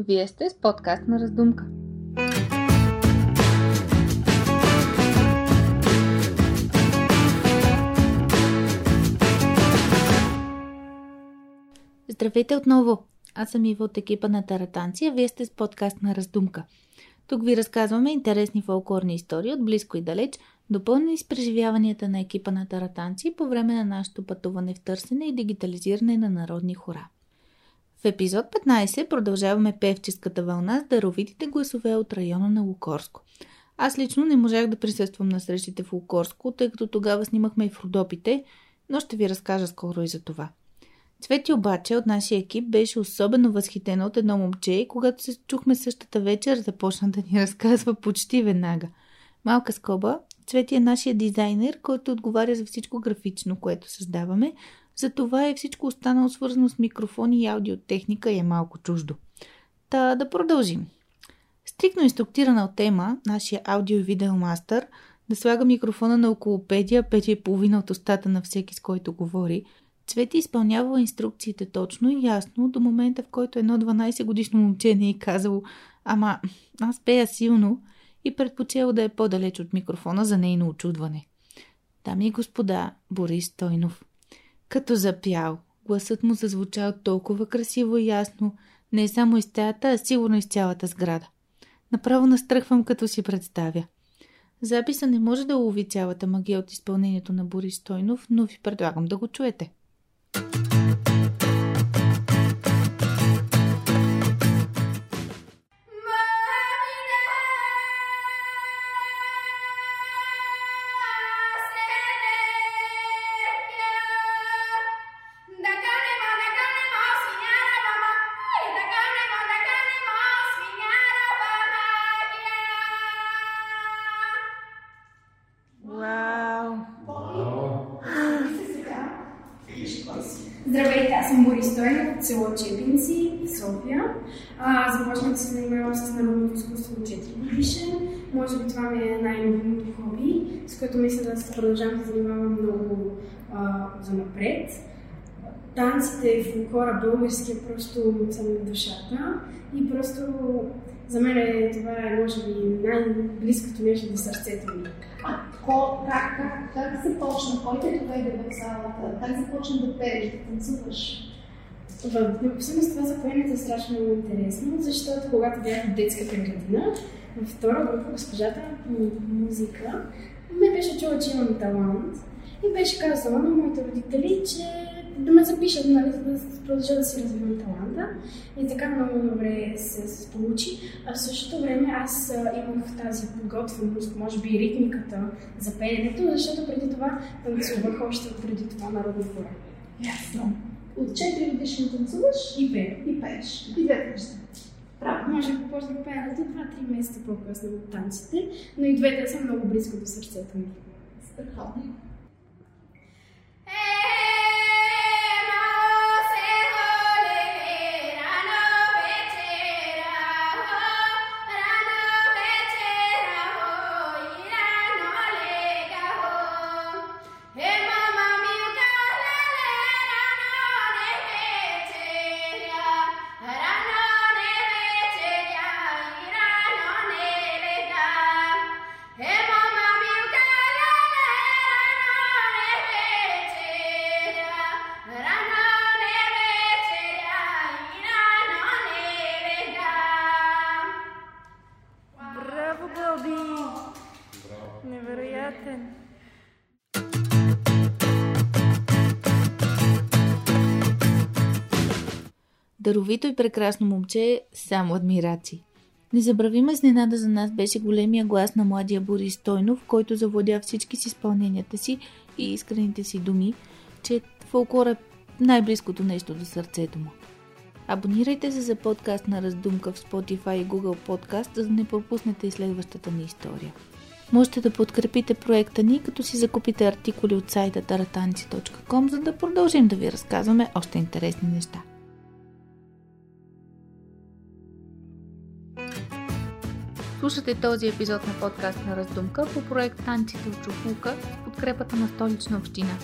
Вие сте с подкаст на Раздумка. Здравейте отново! Аз съм Ива от екипа на Таратанция. Вие сте с подкаст на Раздумка. Тук ви разказваме интересни фолклорни истории от близко и далеч, допълнени с преживяванията на екипа на Таратанци по време на нашето пътуване в търсене и дигитализиране на народни хора. В епизод 15 продължаваме певческата вълна с даровитите гласове от района на Лукорско. Аз лично не можах да присъствам на срещите в Лукорско, тъй като тогава снимахме и в Родопите, но ще ви разкажа скоро и за това. Цвети обаче от нашия екип беше особено възхитена от едно момче и когато се чухме същата вечер, започна да ни разказва почти веднага. Малка скоба, Цвети е нашия дизайнер, който отговаря за всичко графично, което създаваме, затова е всичко останало свързано с микрофони и аудиотехника и е малко чуждо. Та да продължим. Стрикно инструктирана от тема, нашия аудио и видеомастър, да слага микрофона на около 5 и половина от устата на всеки, с който говори, Цвети изпълнявала инструкциите точно и ясно до момента, в който едно 12 годишно момче не е казало «Ама, аз пея силно» и предпочел да е по-далеч от микрофона за нейно очудване. Дами и господа, Борис Стойнов. Като запял, гласът му зазвучал толкова красиво и ясно, не само из стаята, а сигурно из цялата сграда. Направо настръхвам, като си представя. Записа не може да улови цялата магия от изпълнението на Борис Стойнов, но ви предлагам да го чуете. Здравейте, аз съм Борис Стойнов от село Чепинци, София. А, започнах да се занимавам с народното изкуство от 4 годишен. Може би това ми е най-любимото хоби, с което мисля да се продължавам да занимавам много а, за напред. Танците, фолклора, българския просто са ми душата и просто за мен е, това е, може би, най-близкото нещо до сърцето ми. А как, как, как започна? Кой те доведе в залата? Как започна да пееш, да танцуваш? Всъщност това за пеенето е страшно интересно, защото когато бях в детската градина, във втора група госпожата по музика ме беше чула, че имам талант и беше казала на моите родители, че да ме запишат, нали, за да продължа да си развивам таланта. И така много добре се, се получи. А в същото време аз имах тази подготвеност, може би ритмиката за пеенето, защото преди това танцувах още преди това народно хора. Ясно. От 4 годишни танцуваш и пея. И пееш. И двете неща. Право. Може да почна пеенето 2-3 месеца по-късно от танците, но и двете са много близко до сърцето ми. Страхотно. Невероятен. Даровито и прекрасно момче, само адмирации. Незабравима изненада за нас беше големия глас на младия Борис Стойнов, който завладя всички с изпълненията си и искрените си думи, че фолклор е най-близкото нещо до сърцето му. Абонирайте се за подкаст на Раздумка в Spotify и Google Podcast, за да не пропуснете и следващата ни история. Можете да подкрепите проекта ни, като си закупите артикули от сайта taratanci.com, за да продължим да ви разказваме още интересни неща. Слушате този епизод на подкаст на Раздумка по проект Танците от Чухлука с подкрепата на столична община.